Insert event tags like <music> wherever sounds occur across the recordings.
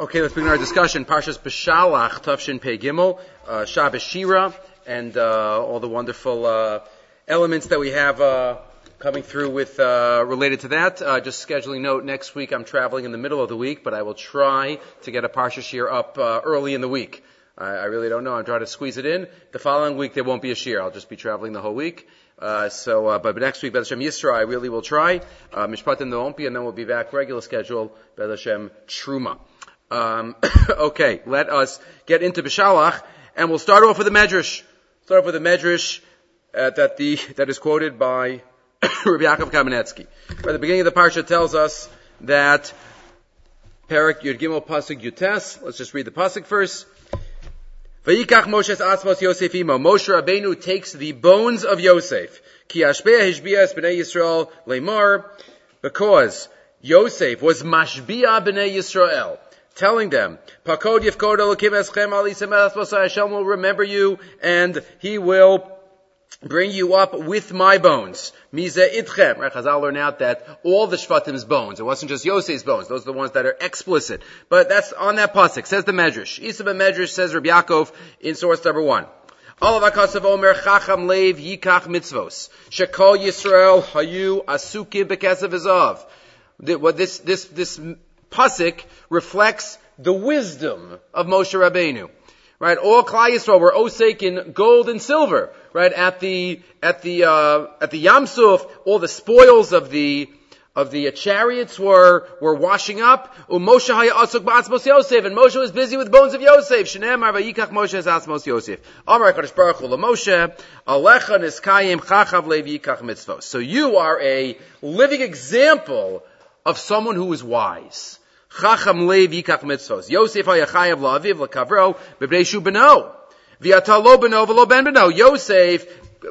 Okay, let's begin our discussion. Parshas Beshalach, Tafshin Pei Gimel, uh, Shabbos Shira, and uh, all the wonderful uh, elements that we have uh, coming through with uh, related to that. Uh, just scheduling note: next week I'm traveling in the middle of the week, but I will try to get a Parsha Shir up uh, early in the week. I, I really don't know. I'm trying to squeeze it in. The following week there won't be a Shir. I'll just be traveling the whole week. So, but next week, Beth Hashem Yisra, I really will try. Mishpatim there won't be, and then we'll be back regular schedule, Hashem Truma. Um, <coughs> okay, let us get into Beshalach, and we'll start off with the Medrash. Start off with the Medrash uh, that the that is quoted by <coughs> Rabbi Yaakov Kamenetsky. At the beginning of the parsha tells us that Perak Yud Gimel Pasuk Yutes. Let's just read the pasuk first. Vayikach Moshe's Atzmos Yosef Imo. Moshe Rabbeinu takes the bones of Yosef. Ki Ashbea Hishbia Bnei Yisrael Lemar. Because Yosef was Mashbia Bnei Yisrael telling them, Pakod Yifkod Elokim Eschem Ali Hashem will remember you and he will bring you up with my bones. Mize itchem. Right? Chazal learn out that all the Shvatim's bones. It wasn't just Yosef's bones. Those are the ones that are explicit. But that's on that pasuk. Says the Medrash. Isa ben Medrash says Rabbi Yaakov in source number one. All of Akasav Omer Chacham Lev Yikach Mitzvos. Shekol Yisrael Hayu Asukim Bekesav Izav. What this, this, this pasuk reflects the wisdom of Moshe Rabbeinu. Right, all Klal Yisrael were osake in gold and silver. Right at the at the uh, at the Yamsuf, all the spoils of the of the chariots were were washing up. Moshe asuk ba'atzmos Yosef, and Moshe was busy with bones of Yosef. Shneimar vayikach Moshe atzmos Yosef. Amar Kadosh Baruch Hu Moshe alecha niskayim chachav yikach mitzvos. So you are a living example of someone who is wise. Chacham lev yikach mitzvos. Yosef hayachayav la'aviv beno. V'ata lo beno v'lo ben beno. Yosef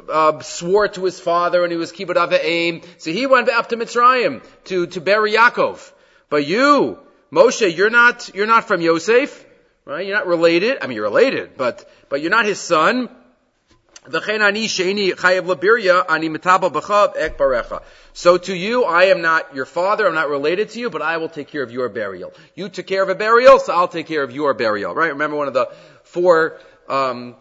uh, swore to his father and he was kibbutz aim. So he went up to Mitzrayim to, to bury Yaakov. But you, Moshe, you're not, you're not from Yosef, right? You're not related. I mean, you're related, but, but you're not his son. So to you, I am not your father, I'm not related to you, but I will take care of your burial. You took care of a burial, so I'll take care of your burial, right? Remember one of the four, um,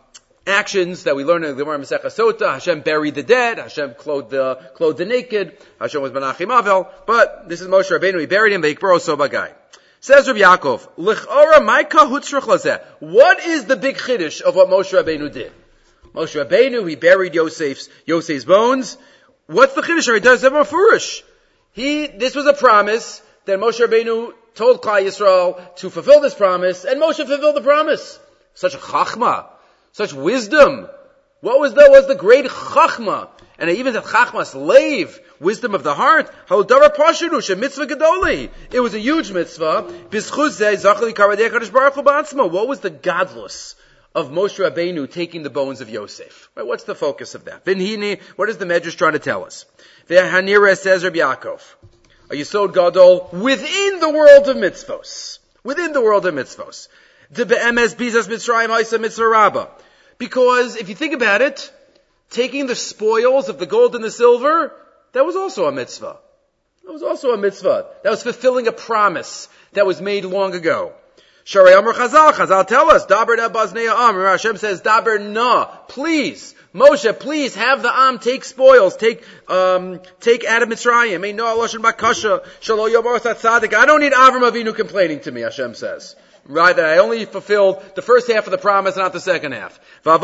actions that we learn in the Gemara Masechah Sota, Hashem buried the dead, Hashem clothed the, clothed the naked, Hashem was Menachem Avel, but this is Moshe Rabbeinu, he buried him, Veikbro Sobagai. Says Rabbi Yaakov, Lichora What is the big chiddush of what Moshe Rabbeinu did? Moshe Rabbeinu, he buried Yosef's, Yosef's bones. What's the chiddush? He does ever Furish. He, this was a promise that Moshe Rabbeinu told Klal Yisrael to fulfill this promise, and Moshe fulfilled the promise. Such chachma, such wisdom. What was the, was the great chachma? And even the chachmas lave, wisdom of the heart. mitzvah gedoli. It was a huge mitzvah. What was the godless? Of Moshe Rabbeinu taking the bones of Yosef. Right, what's the focus of that? Vinhini, what is the Medrash trying to tell us? Hanira says Rabbi Yaakov, a Yisod Gadol within the world of mitzvos. Within the world of mitzvos. Because if you think about it, taking the spoils of the gold and the silver, that was also a mitzvah. That was also a mitzvah. That was fulfilling a promise that was made long ago. Shari Amr Chazal, Chazal tell us, Daber na bazneya am. Hashem says, Daber na, please. Moshe, please have the Am take spoils, take, um, take of Mitzrayim. May no Aloshan Bakasha, Shalo Yomor Tzaddik. I don't need Avram Avinu complaining to me, Hashem says. Right, that I only fulfilled the first half of the promise, not the second half. Right,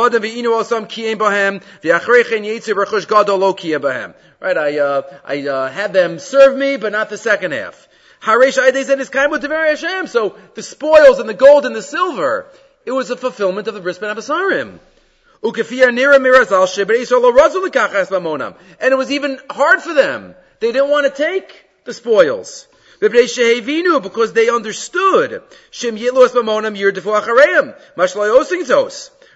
I, uh, I, uh, had them serve me, but not the second half. So the spoils and the gold and the silver, it was a fulfillment of the bris ben Abasarim. And it was even hard for them. They didn't want to take the spoils. Because they understood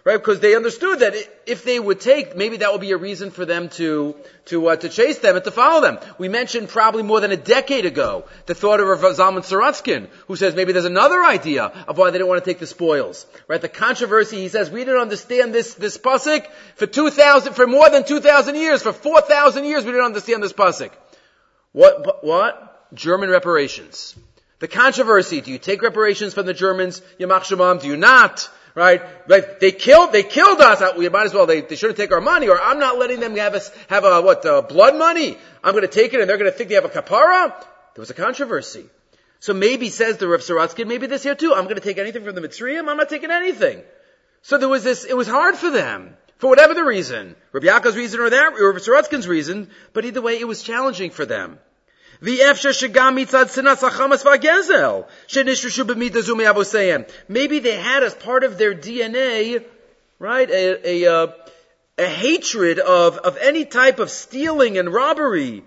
right? Because they understood that if they would take, maybe that would be a reason for them to to uh, to chase them and to follow them. We mentioned probably more than a decade ago the thought of Zalman Sorotzkin, who says maybe there's another idea of why they didn't want to take the spoils, right? The controversy. He says we didn't understand this this pasuk for two thousand for more than two thousand years, for four thousand years we didn't understand this pasuk. What what German reparations? The controversy, do you take reparations from the Germans, Yamach Shemam, do you not? Right? Right? They killed, they killed us. We might as well, they, they shouldn't take our money, or I'm not letting them have us, have a, what, uh, blood money? I'm gonna take it and they're gonna think they have a kapara? There was a controversy. So maybe, says the Rav Saratsky, maybe this here too, I'm gonna take anything from the Mitzrayim, I'm not taking anything. So there was this, it was hard for them. For whatever the reason. Rabbi Yaakov's reason or that, or Rav Saratsky's reason, but either way, it was challenging for them. Maybe they had as part of their DNA, right, a, a, uh, a hatred of, of any type of stealing and robbery.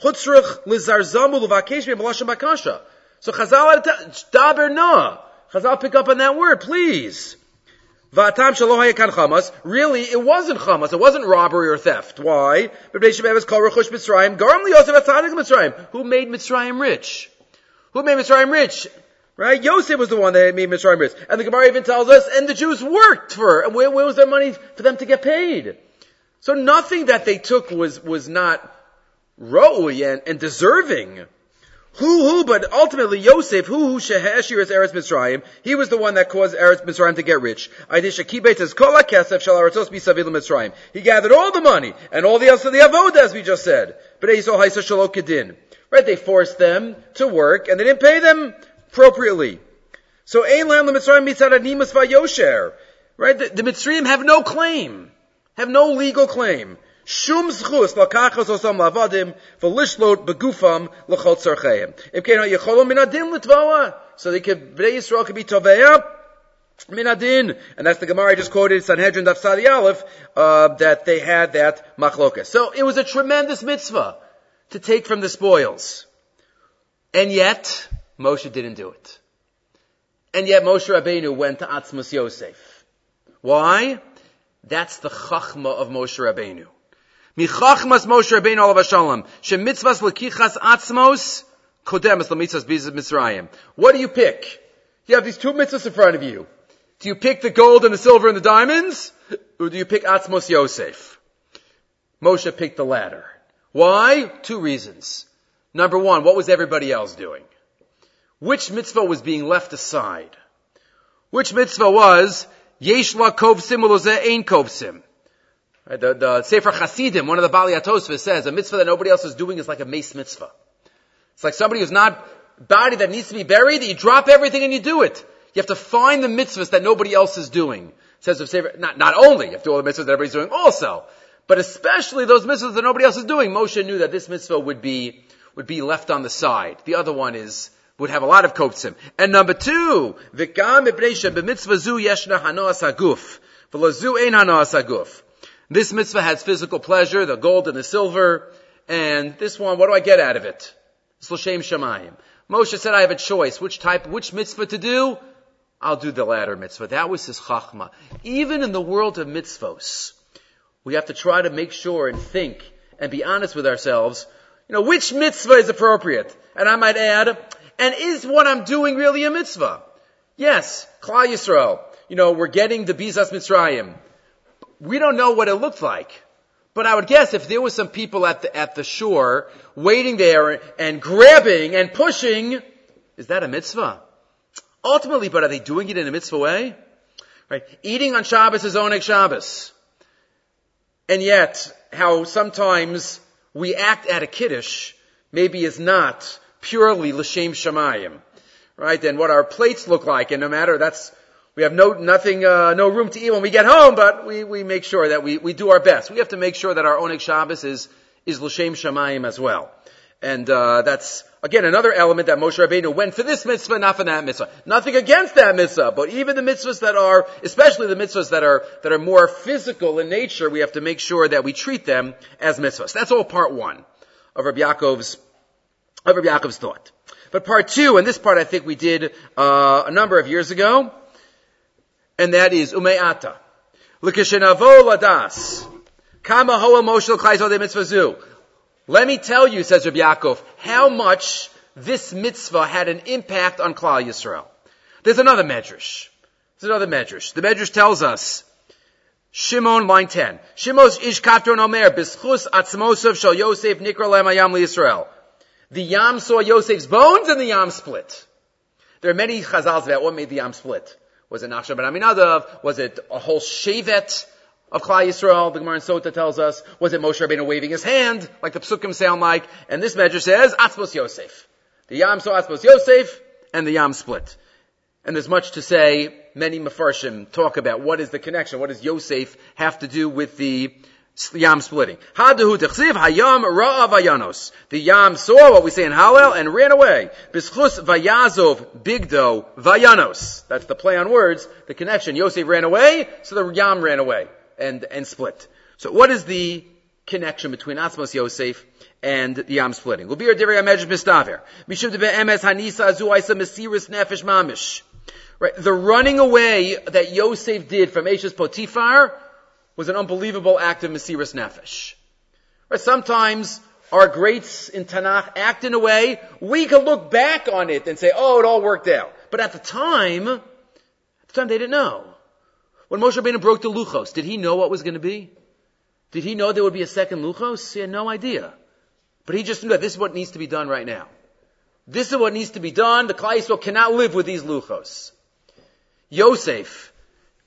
So Chazal. Chazal pick up on that word, please. Shaloh kan chamas. Really, it wasn't chamas. It wasn't robbery or theft. Why? Who made Mitzrayim rich? Who made Mitzrayim rich? Right? Yosef was the one that made Mitzrayim rich. And the Gemara even tells us, and the Jews worked for, and where, where was their money for them to get paid? So nothing that they took was, was not ro'ui and, and deserving. Who, who, but ultimately Yosef, who, who shehashir is Eretz Mitzrayim, he was the one that caused Eretz Mitzrayim to get rich. He gathered all the money, and all the else of the avodah, as we just said. But Right, they forced them to work, and they didn't pay them appropriately. So. Right, the, the Mitzrayim have no claim, have no legal claim. Shum zchus lakachos osam lavadim v'lishlot begufam l'chol tzarcheim. If kein ha'yecholom min adin l'tvawa. So they could, Bnei Yisrael could be toveya min adin. And that's the Gemara I just quoted, Sanhedrin Daf Sadi Aleph, uh, that they had that machlokas. So it was a tremendous mitzvah to take from the spoils. And yet, Moshe didn't do it. And yet Moshe Rabbeinu went to Atzmos Yosef. Why? That's the chachma of Moshe Rabbeinu. Michachmas Moshe Rabbeinu Olav Shalom. Shemitzvas lekichas atzmos lemitzvas Mitzrayim. What do you pick? You have these two mitzvahs in front of you. Do you pick the gold and the silver and the diamonds? Or do you pick Atzmos Yosef? Moshe picked the latter. Why? Two reasons. Number one, what was everybody else doing? Which mitzvah was being left aside? Which mitzvah was, Yesh la kovsim ulozeh ein kovsim. The, the Sefer Chasidim, one of the Bali Atosva says, a mitzvah that nobody else is doing is like a mace mitzvah. It's like somebody who's not body that needs to be buried, you drop everything and you do it. You have to find the mitzvahs that nobody else is doing. Says of Sefer, not, not only you have to do all the mitzvahs that everybody's doing also, but especially those mitzvahs that nobody else is doing. Moshe knew that this mitzvah would be, would be left on the side. The other one is, would have a lot of kopsim. And number two, v'kam b'mitzvah zu yeshna hanoas haguf, v'lo zu ein hanoas haguf. This mitzvah has physical pleasure, the gold and the silver, and this one, what do I get out of it? It's L'Shem Shemayim. Moshe said, I have a choice. Which type, which mitzvah to do? I'll do the latter mitzvah. That was his chachma. Even in the world of mitzvos, we have to try to make sure and think and be honest with ourselves, you know, which mitzvah is appropriate? And I might add, and is what I'm doing really a mitzvah? Yes, Klal Yisrael. You know, we're getting the Bizas Mitzrayim. We don't know what it looked like. But I would guess if there were some people at the, at the shore waiting there and grabbing and pushing, is that a mitzvah? Ultimately, but are they doing it in a mitzvah way? Right? Eating on Shabbos is oneg Shabbos. And yet, how sometimes we act at a kiddush maybe is not purely l'shem shamayim. Right? And what our plates look like, and no matter, that's, we have no, nothing, uh, no room to eat when we get home, but we, we make sure that we, we do our best. We have to make sure that our Oneg Shabbos is, is L'Shem Shamayim as well. And, uh, that's, again, another element that Moshe Rabbeinu went for this mitzvah, not for that mitzvah. Nothing against that mitzvah, but even the mitzvahs that are, especially the mitzvahs that are, that are more physical in nature, we have to make sure that we treat them as mitzvahs. That's all part one of Rabbi Yaakov's, of Rabbi Yaakov's thought. But part two, and this part I think we did, uh, a number of years ago, and that is umeata. Ladas. Mitzvazu. Let me tell you, says Rabbi Yaakov, how much this mitzvah had an impact on Klal Yisrael. There's another medrash. There's another medrash. The medrash tells us, Shimon, line 10. Shimos ish katron omer, bischus atzmosav shal Yosef nikra lemayam Yisrael. The Yam saw Yosef's bones and the Yam split. There are many chazals about what made the Yam split. Was it Nachshon ben Aminadav? Was it a whole shevet of Klal Yisrael? The Gemara in Sota tells us. Was it Moshe Rabbeinu waving his hand, like the psukim sound like? And this measure says, Atzmos Yosef. The Yam saw Atzmos Yosef, and the Yam split. And there's much to say. Many Mefarshim talk about what is the connection. What does Yosef have to do with the Yam splitting? Hadahu techsiv hayam ra'a vayanos. The Yam saw what we say in Hallel and ran away. Bischus vayazov bigdo vayanos. That's the play on words. The connection. Yosef ran away, so the Yam ran away and and split. So what is the connection between Atzmos Yosef and the Yam splitting? Mistaver. Hanisa azu isa mesiris nefesh mamish. Right, the running away that Yosef did from Eshes Potiphar was an unbelievable act of Mesiris Nefesh. Right, sometimes our greats in Tanakh act in a way we can look back on it and say, "Oh, it all worked out." But at the time, at the time they didn't know. When Moshe Rabbeinu broke the luchos, did he know what was going to be? Did he know there would be a second luchos? He had no idea. But he just knew that this is what needs to be done right now. This is what needs to be done. The Klal Yisrael cannot live with these luchos. Yosef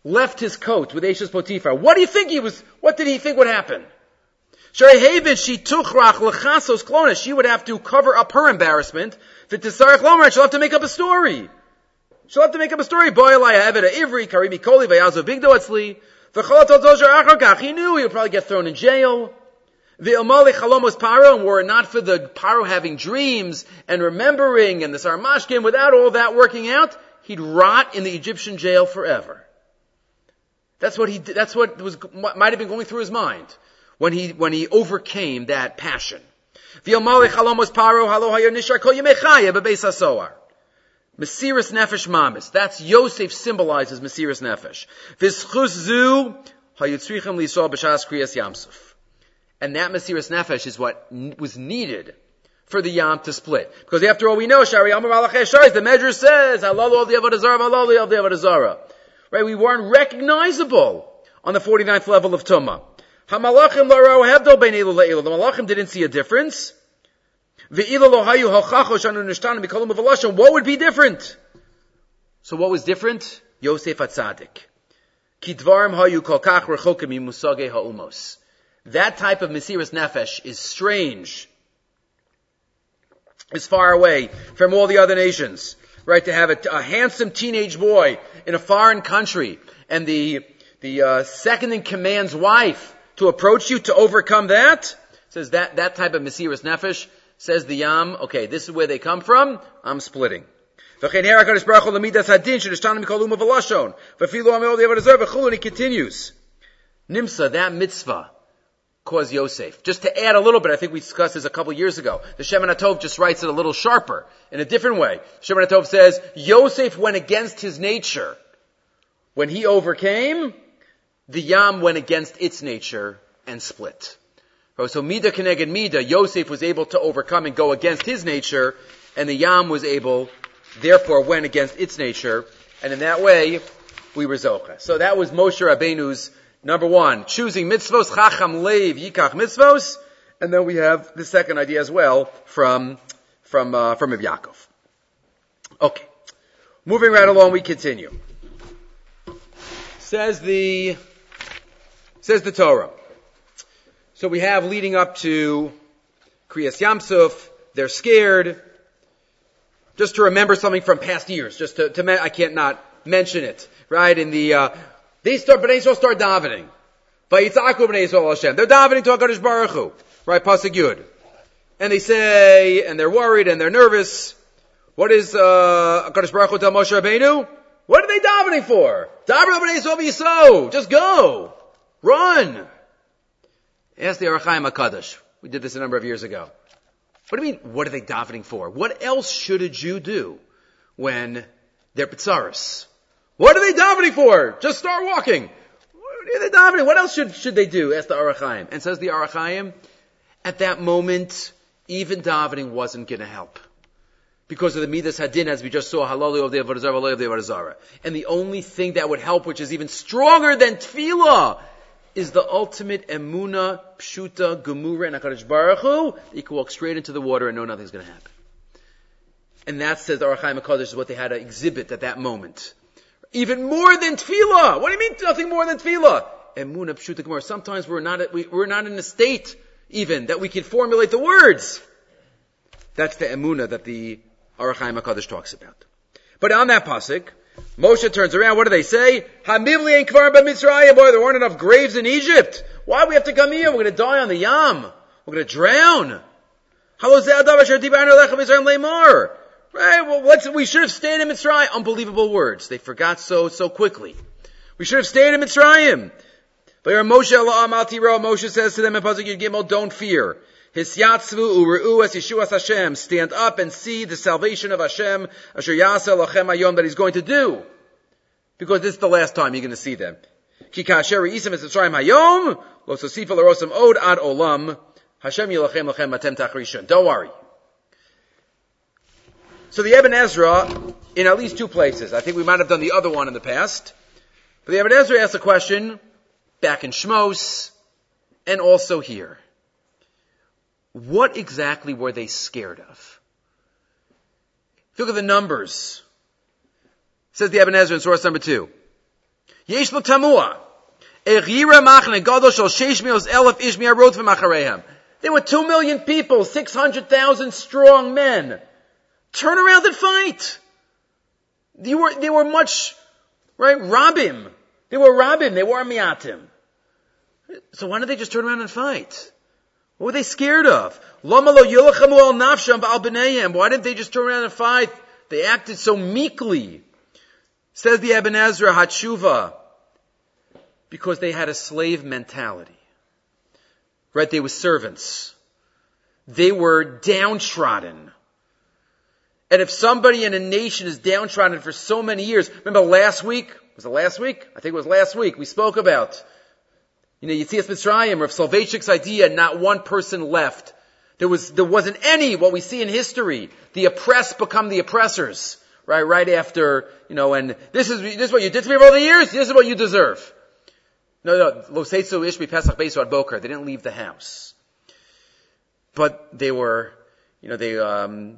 left his coat with Eshes Potiphar. What do you think he was, what did he think would happen? She would have to cover up her embarrassment. She'll have to make up a story. She'll have to make up a story. Boy, Ivri, Karimi Koli, Vayazo Bigdo Etzli. He knew he would probably get thrown in jail. The Amali Chalomos Paro, and were it not for the Paro having dreams and remembering and the Sarmashkim, without all that working out, he'd rot in the Egyptian jail forever. That's what he, that's what was, might have been going through his mind when he, when he overcame that passion. Mesiris nefesh mamis. That's Yosef symbolizes Mesiris nefesh. V'schus hayutzrichem lisol b'shas kriyas yamsuf. And that Mesiris nefesh is what was needed for the Yam to split. Because after all we know, Shari Amar the measure says, Halal of the Avodah Halal of the Avodah Right? We weren't recognizable on the 49th level of Tumah. Hamalachim. The Malachim didn't see a difference. What would be different? So what was different? Yosef Atzadik. That type of Mesiris Nefesh is strange is far away from all the other nations. Right, to have a, a handsome teenage boy in a foreign country and the, the uh, second in command's wife to approach you to overcome that, says that, that type of Mesiris Nefesh, says the Yam, okay, this is where they come from, I'm splitting. He continues. Nimsa, that mitzvah, cause Yosef. Just to add a little bit, I think we discussed this a couple years ago. The Shemin Tov just writes it a little sharper, in a different way. Shemin Tov says, Yosef went against his nature. When he overcame, the Yam went against its nature and split. Oh, so Mida Keneged Mida, Yosef was able to overcome and go against his nature, and the Yam was able, therefore went against its nature, and in that way, we were Zocha. So that was Moshe Rabbeinu's Number one, choosing mitzvos, chacham leiv yikach mitzvos, and then we have the second idea as well from from uh, from Yaakov. Okay, moving right along, we continue. Says the says the Torah. So we have leading up to Kriyas Yamsuf. They're scared. Just to remember something from past years, just to, to I can't not mention it, right? In the uh, they start, Bnei Yisrael start davening. Vayitzaku Bnei Yisrael Hashem. They're davening to HaKadosh Baruch Hu. Right, Pasuk Yud. And they say, and they're worried and they're nervous. What is, uh, HaKadosh Baruch Hu tell Moshe Rabbeinu? What are they davening for? Davening Bnei Yisrael Yisrael. Just go. Run. Ask the Ohr HaChaim HaKadosh. We did this a number of years ago. What do you mean, what are they davening for? What else should a Jew do when they're Pitzaris? What are they davening for? Just start walking. What are they davening? What else should, should they do? Asked the Ohr HaChaim. And says the Ohr HaChaim, at that moment, even davening wasn't going to help. Because of the Midas Hadin, as we just saw, halali of the of the And the only thing that would help, which is even stronger than tefillah, is the ultimate emuna, pshuta, gemura, and HaKadosh Baruch Hu, you can walk straight into the water and know nothing's going to happen. And that says the Ohr HaChaim HaKadosh is what they had to exhibit at that moment. Even more than tefillah. What do you mean nothing more than tefillah? Emuna, pshuta, gemura. Sometimes we're not, we, we're not in a state even that we can formulate the words. That's the emuna that the Ohr HaChaim HaKadosh talks about. But on that pasuk, Moshe turns around. What do they say? Hamivli ain't kvar Mitzrayim. Boy, there weren't enough graves in Egypt. Why do we have to come here? We're going to die on the Yam. We're going to drown. Right? Well, let's, we should have stayed in Mitzrayim. Unbelievable words. They forgot so, so quickly. We should have stayed in Mitzrayim. But Moshe Allah Moshe says to them in Pasuk Yud Gimel, don't fear. Hisyatzvu u're'u es Yeshuas Hashem. Stand up and see the salvation of Hashem, asher yasa lachem ayom, that He's going to do. Because this is the last time you're going to see them. Ki kasher isim es Mitzrayim hayom, lo sosifa l'rosam od ad olam, Hashem yilachem lachem matem tachrishon. Don't worry. So the Ibn Ezra, in at least two places, I think we might have done the other one in the past, but the Ibn Ezra asks a question, back in Shmos, and also here. What exactly were they scared of? look at the numbers. Says the Ibn Ezra in source number two. Yesh tamua. There were two million people, 600,000 strong men. Turn around and fight. They were, they were much, right, Rabim. They were Rabim, they were Miatim. So why don't they just turn around and fight? What were they scared of? Why didn't they just turn around and fight? They acted so meekly. Says the Ibn Ezra Hatshuva. Because they had a slave mentality. Right? They were servants. They were downtrodden. And if somebody in a nation is downtrodden for so many years, remember last week? Was it last week? I think it was last week. We spoke about you know, Yitzias Mitzrayim, Rav Soloveitchik's idea, not one person left. There was, there wasn't any, what we see in history. The oppressed become the oppressors. Right, right after, you know, and this is, this is what you did to me for all the years, this is what you deserve. No, no, Lo Seitzu Ishbi Pesach Besu Boker. They didn't leave the house. But they were, you know, they, um,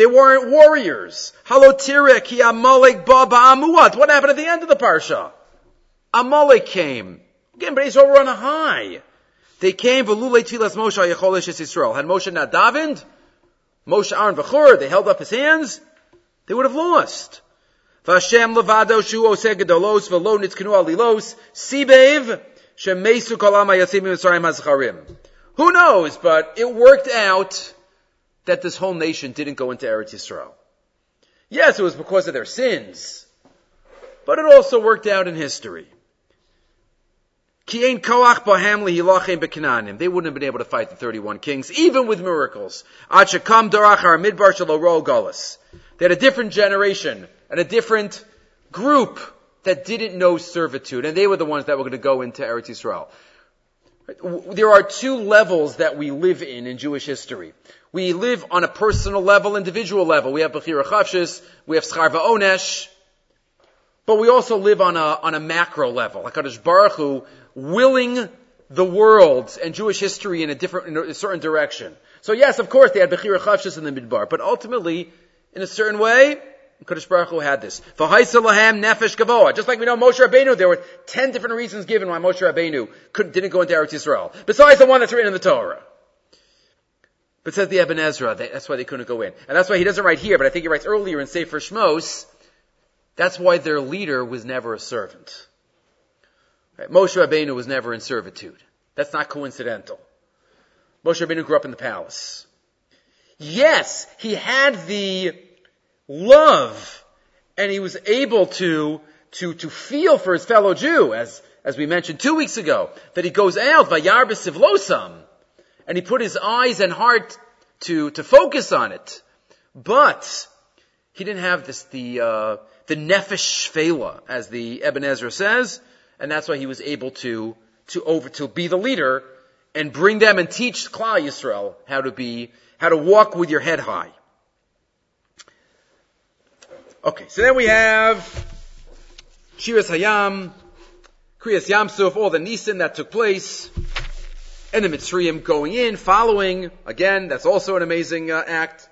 They weren't warriors. Halotirek, he Amalek Baba Amuat. What happened at the end of the parsha? Amalek came. Again, but Israel were on a high. They came, Velule Tfilas Moshe Yecholesh Yisrael. Had Moshe not davened, Moshe Aaron V'chur, they held up his hands, they would have lost. Vashem Levado Shu Oseh Gedolos V'lo Nitzkenu Alilos Sibev Shemesu Kolam Hayasim Mitzrayim Hazcharim. Who knows, but it worked out that this whole nation didn't go into Eretz Yisrael. Yes, it was because of their sins, but it also worked out in history. They wouldn't have been able to fight the 31 kings, even with miracles. They had a different generation and a different group that didn't know servitude, and they were the ones that were going to go into Eretz Yisrael. There are two levels that we live in in Jewish history. We live on a personal level, individual level. We have Bechira Chavshis, we have Scharva Onesh, but we also live on a, on a macro level. HaKadosh Baruch Hu willing the world and Jewish history in a different, in a certain direction. So yes, of course, they had Bechira Chavshis in the Midbar, but ultimately, in a certain way, Kadosh Baruch Hu had this. nefesh gavoa. Just like we know Moshe Rabbeinu, there were ten different reasons given why Moshe Rabbeinu didn't go into Eretz Yisrael. Besides the one that's written in the Torah. But says the Ibn Ezra, that's why they couldn't go in. And that's why he doesn't write here, but I think he writes earlier in Sefer Shmos, that's why their leader was never a servant. Right? Moshe Rabbeinu was never in servitude. That's not coincidental. Moshe Rabbeinu grew up in the palace. Yes, he had the love, and he was able to, to, to feel for his fellow Jew, as, as we mentioned two weeks ago, that he goes out, vayar b'sivlosam, and he put his eyes and heart to, to focus on it. But, he didn't have this, the, uh, the nefesh shvela, as the Ibn Ezra says, and that's why he was able to, to over, to be the leader and bring them and teach Klal Yisrael how to be, how to walk with your head high. Okay, so then we have Shiras Hayam, Kriyas Yamsuf, all the Nisan that took place, and the Mitzrayim going in, following, again, that's also an amazing uh, act.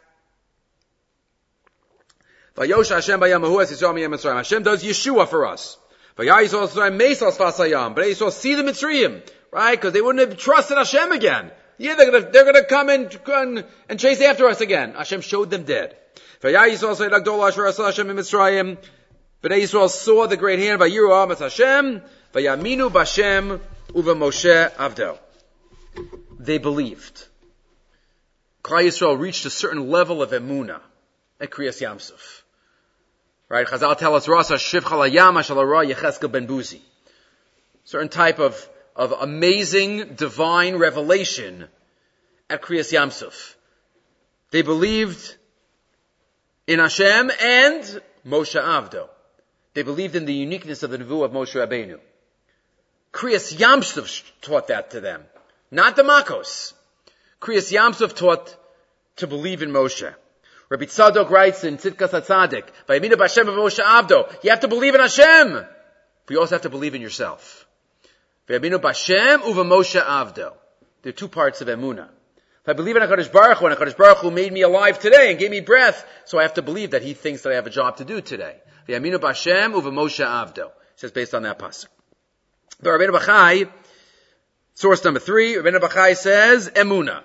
Vayosha Hashem bayamahu as Yisrael miyam Mitzrayim. Hashem does Yeshua for us. Vayayisrael Mitzrayim mesas fasayam. But Yisrael see the Mitzrayim, right? Because they wouldn't have trusted Hashem again. Yeah, they're gonna, they're gonna come and, and, and chase after us again. Hashem showed them dead. Bnei Yisrael saw the great hand by Yiru Amas Hashem, Vayaminu Bashem Uva Moshe Avdo. They believed. Klal Yisrael reached a certain level of emuna at Kriyas Yamsuf. Right? Chazal tell us Rasa Shiv Chalayama Yecheskel Ben Buzi. Certain type of, of amazing divine revelation at Kriyas Yamsuf. They believed in Hashem and Moshe Avdo. They believed in the uniqueness of the Nevuah of Moshe Rabbeinu. Kriyas Yamsuf taught that to them. Not the Makos. Kriyas Yamsuf taught to believe in Moshe. Rabbi Tzadok writes in Tzidkas HaTzadik, Vayamina B'Hashem Moshe Avdo. You have to believe in Hashem. But you also have to believe in yourself. Vayaminu B'Hashem uva Moshe Avdo. There are two parts of Emunah. If I believe in HaKadosh Baruch Hu, and HaKadosh Baruch Hu made me alive today and gave me breath, so I have to believe that He thinks that I have a job to do today. V'yaminu b'Hashem uva Moshe Avdo. It says based on that pasuk. The Rabbeinu Bachai, source number three, Rabbeinu Bachai says, Emuna.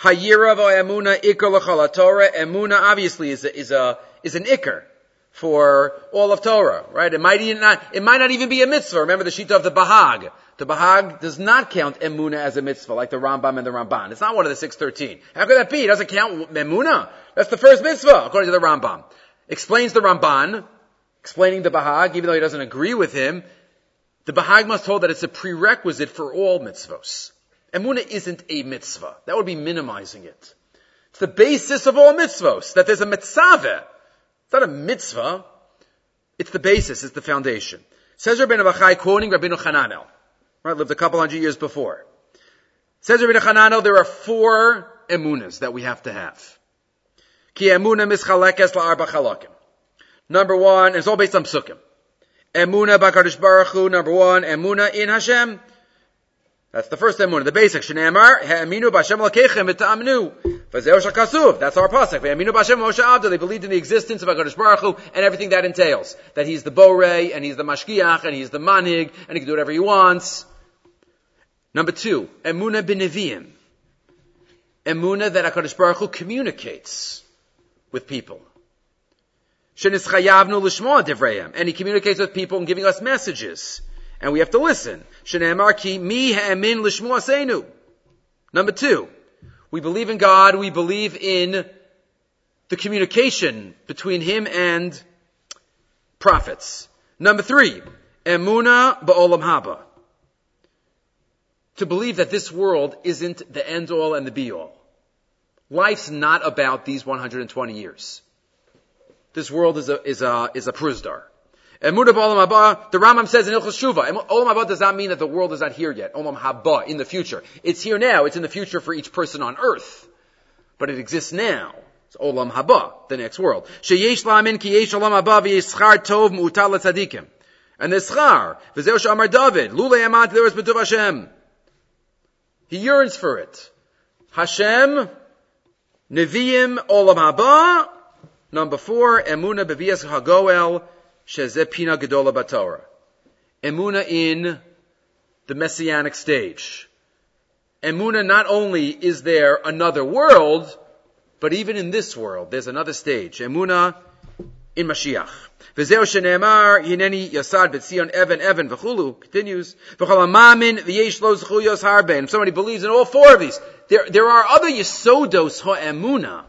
Hayira emuna ikar Torah. Emuna obviously is a, is a, is an ikar for all of Torah, right? It might not, it might not even be a mitzvah. Remember the sheet of the Bahag. The Bahag does not count emuna as a mitzvah, like the Rambam and the Ramban. It's not one of the 613. How could that be? It doesn't count emuna. That's the first mitzvah, according to the Rambam. Explains the Ramban, explaining the Bahag, even though he doesn't agree with him, the Bahag must hold that it's a prerequisite for all mitzvos. Emuna isn't a mitzvah. That would be minimizing it. It's the basis of all mitzvos, that there's a mitzvah. It's not a mitzvah. It's the basis, it's the foundation. Says Rabbeinu Bachai quoting Rabbeinu Hananel. Right, lived a couple hundred years before. Says Rabbeinu Hananel, there are four emunas that we have to have. Ki emuna mischalekes la'arba. Number one, it's all based on psukim. Emuna b'Kadosh Baruch Hu, number one, emuna in Hashem. That's the first emuna, the basic. Shneimar, ha'eminu b'Hashem l'keichem v'ta'amnu. V'zeu shakasuv. That's our pasuk. Ha'eminu b'Hashem Moshe Avda. They believed in the existence of HaKadosh Baruch Hu and everything that entails. That He's the Borei, and He's the Mashkiach, and He's the Manig, and He can do whatever He wants. Number two, emuna b'Neviim. Emuna that HaKadosh Baruch Hu communicates with people. And he communicates with people and giving us messages. And we have to listen. Number two, we believe in God, we believe in the communication between Him and prophets. Number three, emuna ba'olam haba. To believe that this world isn't the end all and the be all. Life's not about these 120 years. This world is a, is a, is a prusdar. And Olam Haba, the Rambam says in Ilchus Shuva, Olam Haba does not mean that the world is not here yet. Olam Haba, in the future. It's here now. It's in the future for each person on earth. But it exists now. It's Olam Haba, the next world. Sheyesh lamin ki yesh Olam Haba tov. And the schar, v'zeu she'amar David, lule betuv Hashem. He yearns for it. Hashem, Nevi'im, Olam Haba, Number four, emuna bevias hagoel shezepina gedola batorah. Emuna in the messianic stage. Emuna not only is there another world, but even in this world, there's another stage. Emuna in Mashiach. V'zeu shenemar hineni yasad b'tzion even even v'chulu continues v'chol amamin v'yesh lo zchuyos harben. If somebody believes in all four of these, there there are other yesodos ha'emuna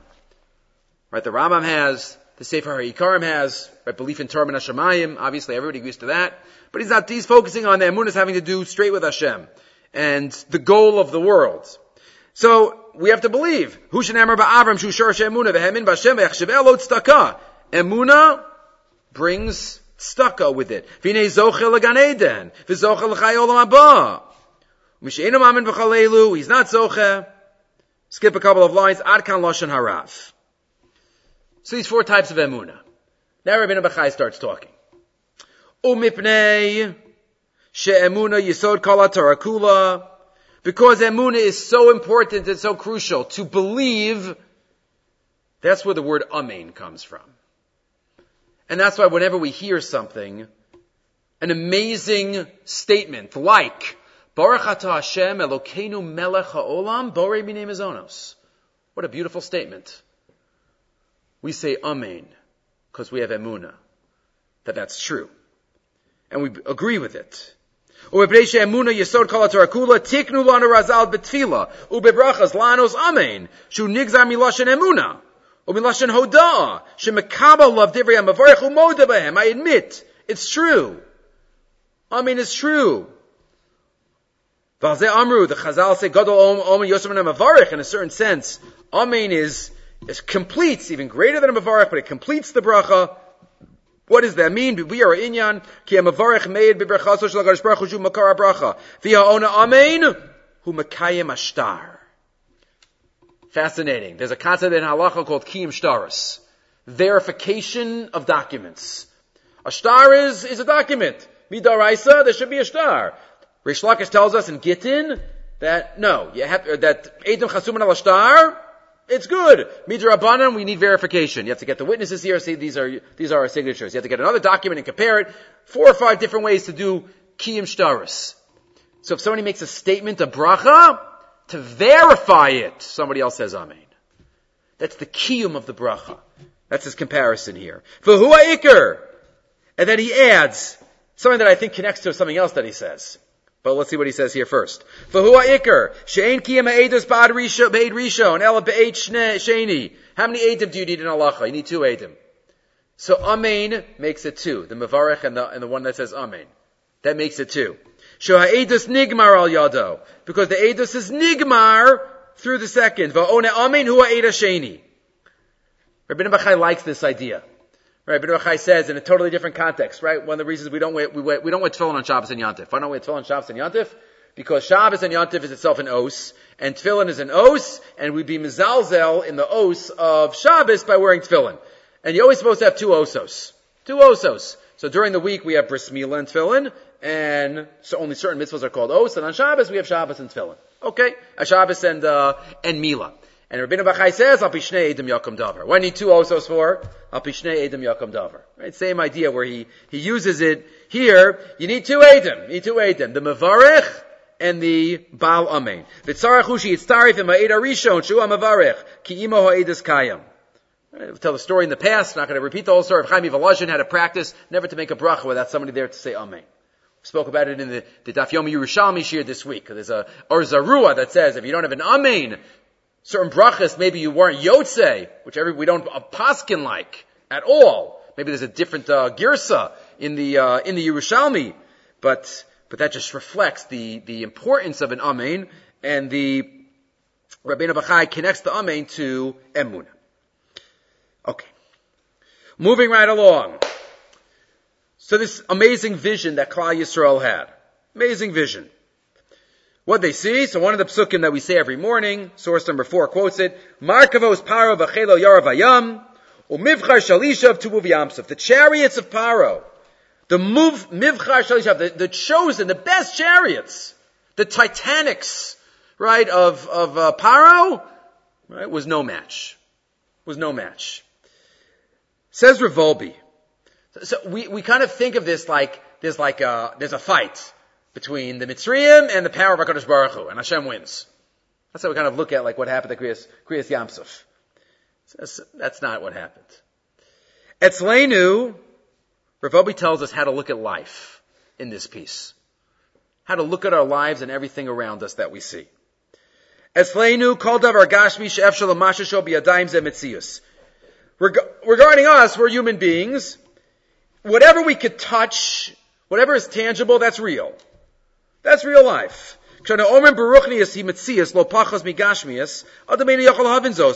Right? The Rambam has The Sefer HaIkarim has, right, belief in Torah and Hashemayim. Obviously, everybody agrees to that. But he's not, he's focusing on the emunah having to do straight with Hashem. And the goal of the world. So, we have to believe. Emuna brings tztaka with it. Eden. He's not zoche. Skip a couple of lines. Ad kan loshen harav. So these four types of emuna. Now Rabbi Bachai starts talking. Umipnei she'emuna yisod kala tarakula. Because emuna is so important and so crucial to believe. That's where the word amen comes from. And that's why whenever we hear something, an amazing statement like Baruch atah Hashem Elokeinu Melech Haolam Borei. What a beautiful statement. We say Amen because we have emuna that that's true. And we agree with it. Ubebreshe emuna yesod kol Torah kula tiknu lanu razal betfila ubebrachas lanos amen shu nigzar milashen emuna umilashen hoda shemekabel love divrei amavarich umoda behem. I admit it's true. Amen is true. Valze amru the Chazal say gadol om om yosem and amavarich in a certain sense. Amen is is completes, even greater than a mavarech, but it completes the bracha. What does that mean? We are inyan ki a mavarech made bibrachaso shel Hakadosh Baruch Hu makar bracha. Via ona amen hu makayim ashtar. Fascinating. There's a concept in halacha called kiyim shtaris, verification of documents. A star is is a document. Midaraisa, there should be a star. Reish Lakish tells us in Gittin that no, you have that Edom Chasuman al Star, it's good. Midrabanan, we need verification. You have to get the witnesses here, say these are these are our signatures. You have to get another document and compare it. Four or five different ways to do kiyim shtaris. So if somebody makes a statement of bracha, to verify it, somebody else says amen. That's the kiyum of the bracha. That's his comparison here. V'hua ikr. And then he adds something that I think connects to something else that he says. But let's see what he says here first. Ba'ed sheni. How many edim do you need in halacha? You need two edim. So amen makes it two. The mevarech and the, and the one that says amen. That makes it two. Shoha'edus nigmar al yado. Because the edus is nigmar through the second. Va'one amen hua. Rabbi Bachai likes this idea. Right, Rabbi Bachai says in a totally different context, right? One of the reasons we don't wear, we, we don't wear tefillin on Shabbos and Yantif. Why don't we wear tefillin on Shabbos and Yantif? Because Shabbos and Yantif is itself an os, and tefillin is an os, and we'd be mizalzel in the os of Shabbos by wearing tefillin. And you're always supposed to have two osos. Two osos. So during the week we have bris milah and tefillin, and so only certain mitzvahs are called os, and on Shabbos we have Shabbos and tefillin. Okay? A Shabbos and, uh, and milah. And Rabbeinu Bachai says, Al Pishnei Edom Yakum Davar. What do you need two osos for? Al Pishnei Edom Yakum Davar. Right? Same idea where he, he uses it here. You need two Edom. You need two Edom. The Mavarech and the Baal Amen. V'tzarech hushi yitztarif im ha'ed arishon shu ha'mavarech ki imo ha'edus kayam. We'll tell the story in the past. Not going to repeat the whole story. Of Chaim Volozhin had a practice never to make a bracha without somebody there to say Amen. We spoke about it in the, the Daf Yomi Yerushalmi shir this week. There's a or Zarua that says if you don't have an Amen, certain brachas, maybe you weren't yotze, which every, we don't paskin like at all. Maybe there's a different uh, girsa in the uh, in the Yerushalmi, but but that just reflects the the importance of an amen and the Rabbeinu Bachai connects the amen to emun. Okay, moving right along. So this amazing vision that Klal Yisrael had, amazing vision. What they see, so one of the psukim that we say every morning, source number four quotes it, Markavos Paro v'chelo yaravayam, umivchar shalishav yamsuf. The chariots of Paro, the move, mivchar shalishav, the, chosen, the best chariots, the Titanics, right, of, of uh, Paro, right, was no match. Was no match. Says Rav Wolbe. So, so we, we kind of think of this like, there's like a, there's a fight between the Mitzrayim and the power of HaKadosh Baruch Hu, and Hashem wins. That's how we kind of look at like what happened to Kriyas, Kriyas Yamsuf. That's, that's not what happened. Etzleinu, Rav Wolbe tells us how to look at life in this piece. How to look at our lives and everything around us that we see. Gashmi shalom mashasho biyadayim ze metzius. Reg- regarding us, we're human beings. Whatever we could touch, whatever is tangible, that's real. That's real life.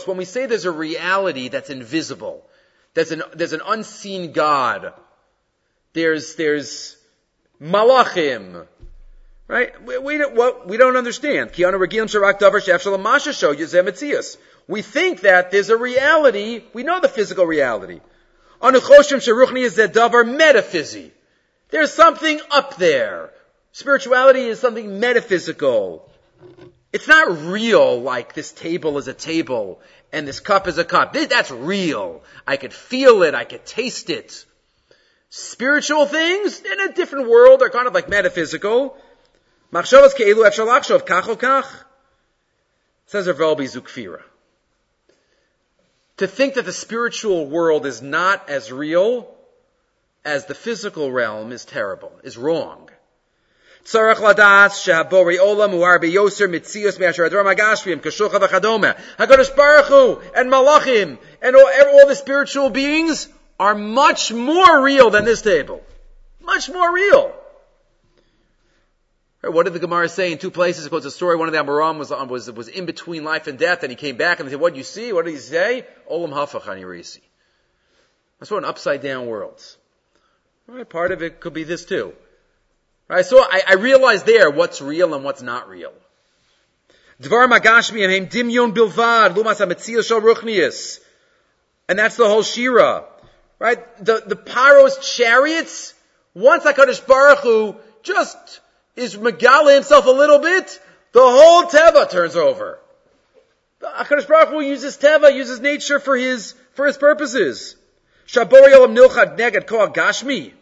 When we say there's a reality that's invisible, there's an, there's an unseen God, there's, there's malachim, right? We, we, don't, well, we don't understand. We think that there's a reality, we know the physical reality. There's something up there. Spirituality is something metaphysical. It's not real like this table is a table and this cup is a cup. That's real. I could feel it. I could taste it. Spiritual things in a different world are kind of like metaphysical. Machshavas ke'elu efshar lachshov kach kach. Says Zukfira. To think that the spiritual world is not as real as the physical realm is terrible, is wrong. Tzarech ladas shehabori olam uar beyoser mitzios me'asher adram agashvim kashucha v'chadome. HaKadosh Baruch Hu and Malachim and all, all the spiritual beings are much more real than this table. Much more real. What did the Gemara say in two places? It quotes a story. One of the Amoram was, um, was, was in between life and death, and he came back and they said, what do you see? What did he say? Olam hafach anirisi. That's what an upside down world. Right, part of it could be this too. Right, so I, I realized there what's real and what's not real. Dvar magashmi and dimyon bilvad lumas. And that's the whole shira. Right? The, the Paro's chariots, once HaKadosh Baruch Hu just is Megala himself a little bit, the whole Teva turns over. HaKadosh Baruch Hu uses Teva, uses nature for his, for his purposes. Shabori olam nilchad neged koach gashmi.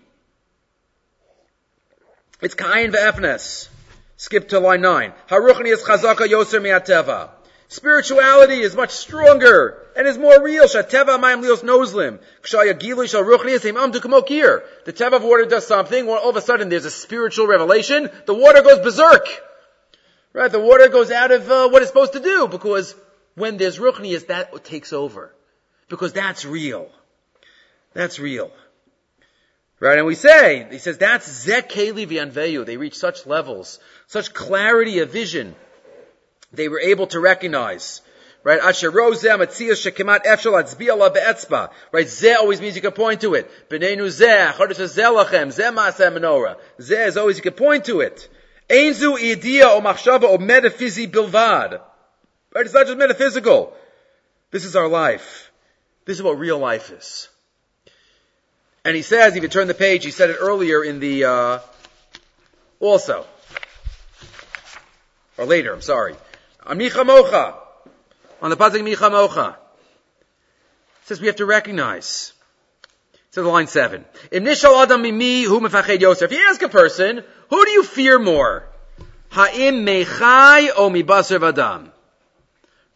It's Kain ve'efnes. Skip to line 9. Haruchni is chazaka yoser mi'ateva. Spirituality is much stronger and is more real. Shateva mayim lios nozlim. Kshaya gilu shal ruchni kamokir. The teva of water does something, all of a sudden there's a spiritual revelation, the water goes berserk. Right? The water goes out of uh, what it's supposed to do because when there's ruchnias, that takes over. Because that's real. That's real. Right? And we say, he says, that's Zekeli v'anveyu. They reach such levels, such clarity of vision. They were able to recognize. Right? Asher rozeh matziyah shekemat efshal atzbi Allah be'etzba. Right? Zeh always means you can point to it. B'neinu zeh, chodesh zeh lachem, zeh ma'aseh menorah. Zeh is always you can point to it. Einzu idea o machshava o metaphysi bilvad. Right? It's not just metaphysical. This is our life. This is what real life is. And he says, if you turn the page, he said it earlier in the, uh, also. Or later, I'm sorry. Mocha. On the pasuk micha mocha. Says we have to recognize. It says line seven. If adam mimi hu If you ask a person, who do you fear more? Ha'im mechai o mibasar vadam?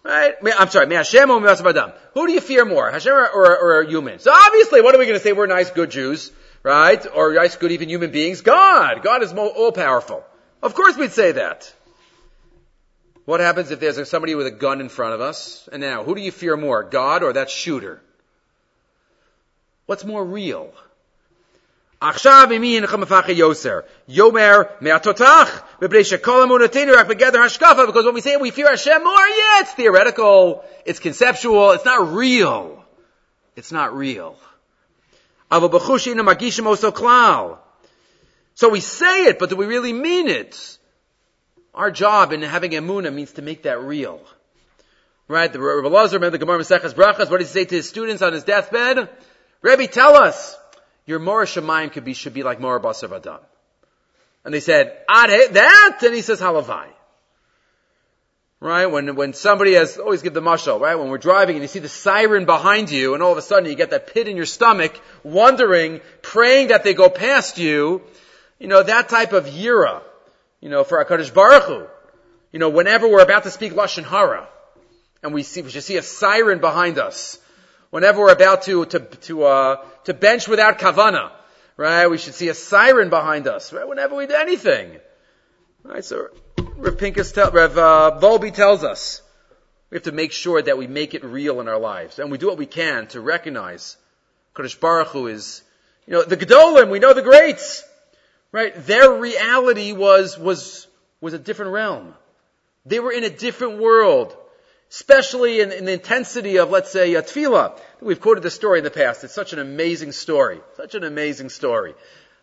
Right? I'm sorry, Hashem or Adam? Who do you fear more, Hashem or, or, or a human? So obviously, what are we going to say? We're nice, good Jews, right? Or nice, good, even human beings. God! God is all powerful. Of course we'd say that. What happens if there's somebody with a gun in front of us? And now, who do you fear more, God or that shooter? What's more real? עכשיו ממי אינך מפחד יוסר? יאמר מהתותח, מפני שכל אמונתנו רק בגדר השקפה, because when we say we fear Hashem more, yeah, it's theoretical, it's conceptual, it's not real. It's not real. אבל בחוש אינו מרגישים אותו כלל. So we say it, but do we really mean it? Our job in having emuna means to make that real. Right? The Rabbi Lazar, remember the Gemara Maseches Brachas, what did he say to his students on his deathbed? Rabbi, tell us, your Morah Shemaim could be, should be like Morah Basar Vadam. And they said, Ade, that? And he says, Halavai. Right? When, when somebody has, always give the mashal, right? When we're driving and you see the siren behind you and all of a sudden you get that pit in your stomach, wondering, praying that they go past you, you know, that type of yira, you know, for HaKadosh Baruch Hu, you know, whenever we're about to speak Lashon Hara, and we see, we should see a siren behind us, whenever we're about to, to, to, uh, to bench without kavana, right? We should see a siren behind us, right? Whenever we do anything, right? So, Rev Pinkus tell, Rev uh, Wolbe tells us, We have to make sure that we make it real in our lives. And we do what we can to recognize Kodesh Baruch Hu is, you know, the Gedolim, we know the greats. Right? Their reality was, was, was a different realm. They were in a different world. Especially in, in the intensity of, let's say, a tefillah. We've quoted this story in the past. It's such an amazing story. Such an amazing story.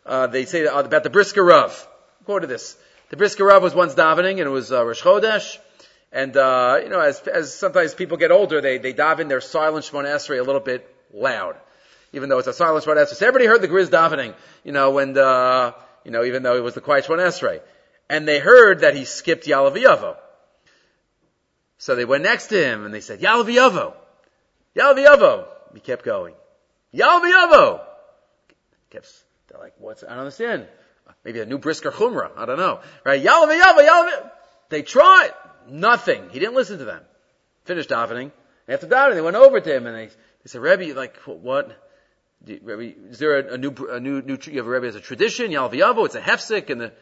Uh, they say about the Brisker Rav. Quoted this. The Brisker Rav was once davening, and it was uh, Rosh Chodesh. And, uh, you know, as, as sometimes people get older, they, they daven their silent Shemona Esrei a little bit loud. Even though it's a silent Shemona Esrei. So everybody heard the Grizz davening, you know, when, uh, you know, even though it was the quiet Shemona Esrei. And they heard that he skipped Yalav So they went next to him and they said, Yalav Yavo. He kept going. Yalav Kept, they're like, what's, I don't understand. Maybe a new Brisker Chumrah. I don't know. Right? Yalav Yavo, They tried. Nothing. He didn't listen to them. Finished davening. After davening, they went over to him and they, they said, Rebbe, like, what? Rebbe, is there a, a, new, a new, new, you have a Rebbe as a tradition, Yalviyavo, it's a hefsek, and the, he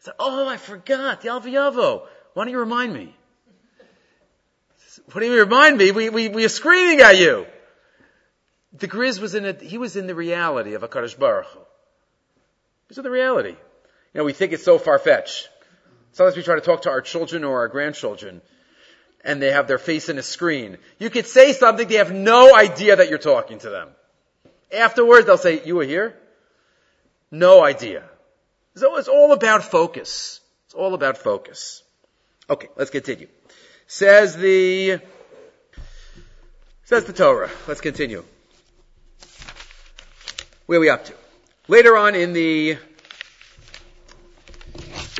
said, oh, I forgot, Yalviyavo. Why don't you remind me? What do you remind me? We, we, we are screaming at you. The Grizz was in a, he was in the reality of a Kaddish Baruch Hu. In the reality. You know, we think it's so far-fetched. Sometimes we try to talk to our children or our grandchildren, and they have their face in a screen. You could say something, they have no idea that you're talking to them. Afterwards, they'll say, you were here? No idea. So it's all about focus. It's all about focus. Okay, let's continue. Says the, says the Torah. Let's continue. Where are we up to? Later on in the,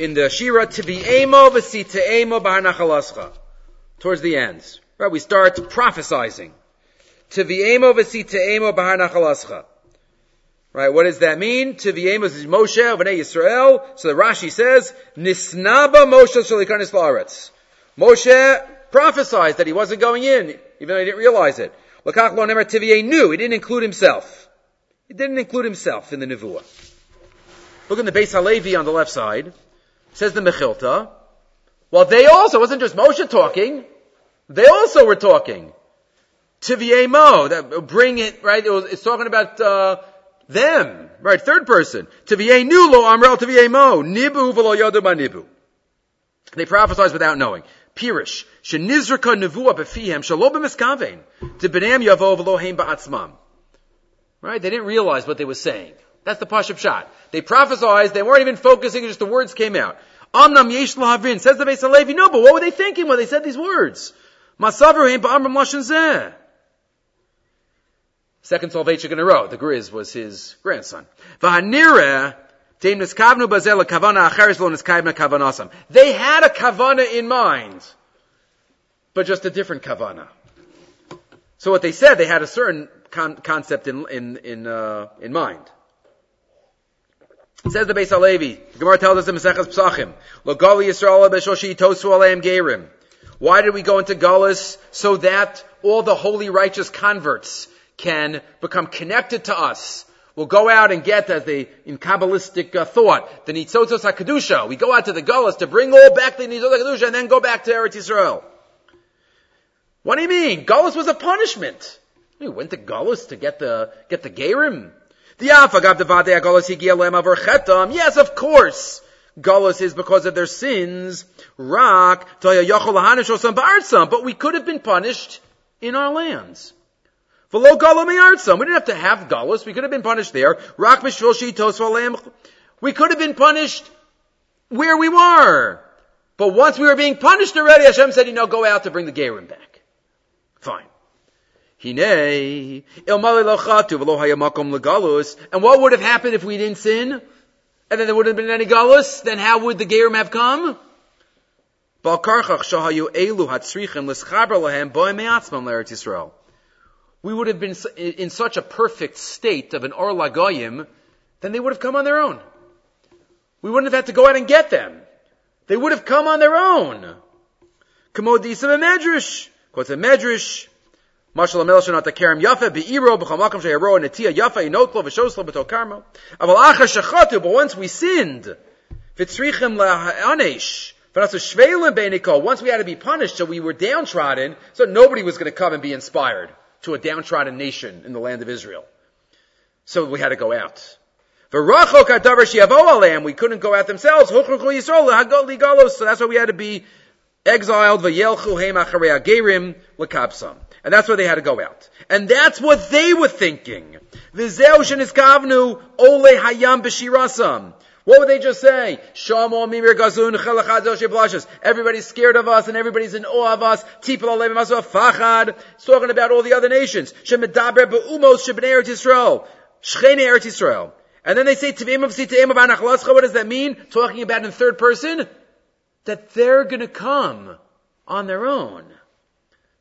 in the Shira, Tivi'emo v'sita'emo b'hanachalaska. Towards the end. Right, we start prophesizing. Tivi'emo v'sita'emo b'hanachalaska. Right, what does that mean? Tivi'emo is Moshe, Bnei Yisrael. So the Rashi says, Nisnaba Moshe Shalikanis La'aretz. Moshe prophesied that he wasn't going in, even though he didn't realize it. Lakach lo nemer knew, he didn't include himself. He didn't include himself in the Nevuah. Look in the Beis Halevi on the left side. Says the Mechilta. Well, they also, wasn't just Moshe talking, they also were talking. Tiviemo, that bring it, right? It was, it's talking about, uh, them, right? Third person. Tivienu lo amrel tiviemo, nibu v'lo yodu nibu. They prophesied without knowing. Pirish, shenizraka nevua befihem, shalo b'miskavein, tibinam yavo v'lo heim ba'atzmam. Right? They didn't realize what they were saying. That's the Pashup shot. They prophesied, they weren't even focusing, just the words came out. Amnam yesh lahavin, says the Beis Halevi, no, but what were they thinking when they said these words? Masavru ba'amram lashon zeh. Second Soloveitchik in a row. The Grizz was his grandson. They had a kavana in mind, but just a different kavana. So what they said, they had a certain con- concept in in in, uh, in mind. It says the Beis Halevi. The Gemara tells us in Maseches Psachim, "Lo gali Yisrael b'shoshi tosu aleim gerim." Why did we go into Gullus? So that all the holy righteous converts can become connected to us. We'll go out and get, as they, in Kabbalistic uh, thought, the Nitzotzos HaKadusha. We go out to the Gullus to bring all back the Nitzotzos HaKadusha and then go back to Eretz Yisrael. What do you mean? Gullus was a punishment. We went to Gullus to get the, get the Gerim. Yes, of course. Gullus is because of their sins. Rak, but we could have been punished in our lands. V'lo We didn't have to have galus. We could have been punished there. We could have been punished where we were. But once we were being punished already, Hashem said, you know, go out to bring the Gerim back. Fine. And what would have happened if we didn't sin? And then there wouldn't have been any galus? Then how would the Gerim have come? We would have been in such a perfect state of an Or Lagoyim, then they would have come on their own. We wouldn't have had to go out and get them. They would have come on their own. Medrash. Quotes a medrash. Mashal kerem yafa yafa. Aval acha but once we sinned, once we had to be punished, so we were downtrodden, so nobody was going to come and be inspired to a downtrodden nation in the land of Israel. So we had to go out. We couldn't go out themselves. So that's why we had to be exiled. And that's why they had to go out. And that's what they were thinking. What would they just say? Everybody's scared of us and everybody's in awe of us. It's talking about all the other nations. And then they say, what does that mean? Talking about in third person? That they're gonna come on their own.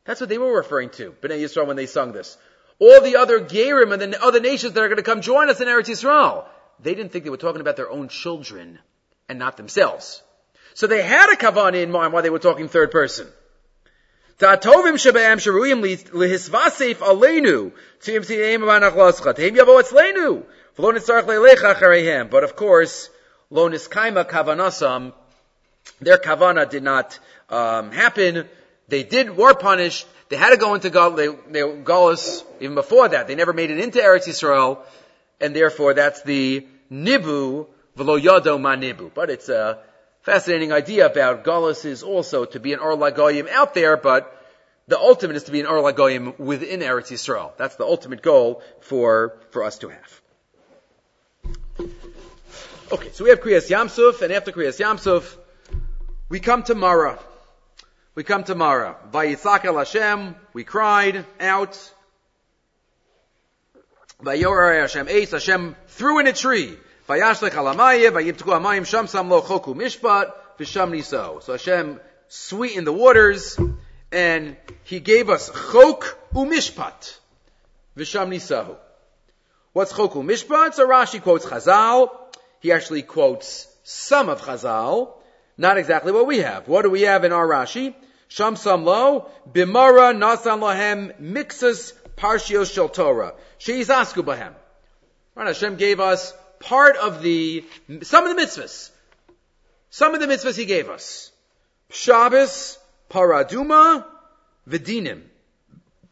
That's what they were referring to, Bnei Yisrael, when they sung this. All the other Gerim and the other nations that are to come join us in Eretz Yisrael. They didn't think they were talking about their own children and not themselves. So they had a kavanah in mind while they were talking third person. But of course, lo niskaima kavanasam, their kavana did not um, happen they did were punished. They had to go into Gal, they, they Galus even before that. They never made it into Eretz Yisrael, and therefore that's the nibu v'lo yado ma nibu. But it's a fascinating idea about Galus is also to be an Or Lagoyim out there, but the ultimate is to be an Or Lagoyim within Eretz Yisrael. That's the ultimate goal for, for us to have. Okay, so we have Kriyas Yamsuf, and after Kriyas Yamsuf, we come to Mara. We come to Mara. Vayitzak el Hashem, we cried out. Vayorar Hashem Eis, Hashem threw in a tree. Vayashlech alamayim, vayimtku amayim, sham sam lo choku mishpat, visham niso. So Hashem sweetened the waters, and He gave us chok umishpat, visham nisahu. What's chok umishpat? So Rashi quotes Chazal. He actually quotes some of Chazal, not exactly what we have. What do we have in our Rashi? Shamsam lo, bimara nasan lahem mixus parshios shel Torah. She's asku bahem. Right, Hashem gave us part of the, some of the mitzvahs. Some of the mitzvahs He gave us. Shabbos, paraduma, vidinim.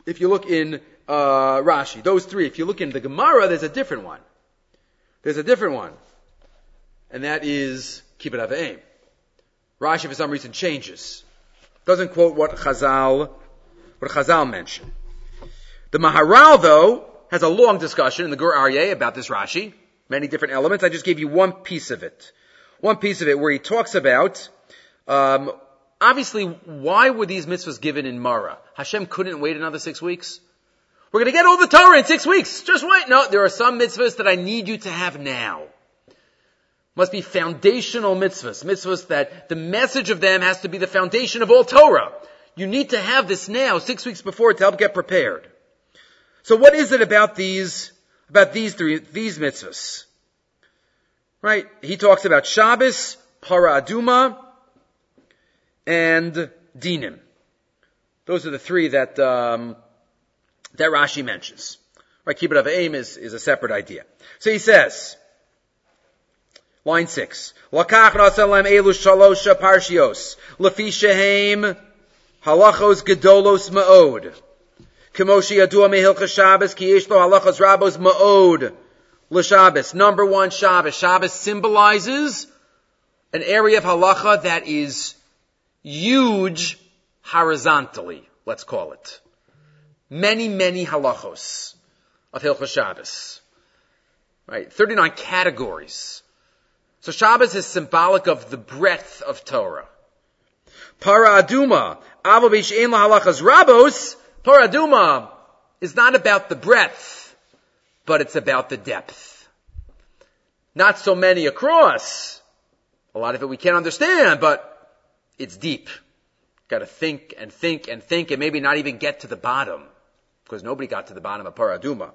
If you look in uh, Rashi, those three. If you look in the Gemara, there's a different one. There's a different one. And that is kibbut avim. Rashi for some reason changes. Doesn't quote what Chazal, what Chazal mentioned. The Maharal, though, has a long discussion in the Gur Aryeh about this Rashi. Many different elements. I just gave you one piece of it. One piece of it where he talks about, um, obviously, why were these mitzvahs given in Mara? Hashem couldn't wait another six weeks. We're going to get all the Torah in six weeks. Just wait. No, there are some mitzvahs that I need you to have now must be foundational mitzvahs, mitzvahs that the message of them has to be the foundation of all Torah. You need to have this now, six weeks before, to help get prepared. So what is it about these, about these three, these mitzvahs? Right? He talks about Shabbos, Para Aduma, and Dinim. Those are the three that, um, that Rashi mentions. Right? Kibbut of aim is, is a separate idea. So he says, Line six. Lakach nasalem elu shalosha parshios. Lefi shehem halachos gedolos ma'od. Kemoshi yadua mehilcha Shabbos ki halachos rabos ma'od. L'Shabbos. Number one, Shabbos. Shabbos symbolizes an area of halacha that is huge horizontally, let's call it. Many, many halachos of Hilchah Shabbos. Right? 39 categories so Shabbos is symbolic of the breadth of Torah. Para Aduma, Avabish Ein Halachas Rabos, Para Aduma is not about the breadth, but it's about the depth. Not so many across. A lot of it we can't understand, but it's deep. Gotta think and think and think and maybe not even get to the bottom. Because nobody got to the bottom of Paraduma.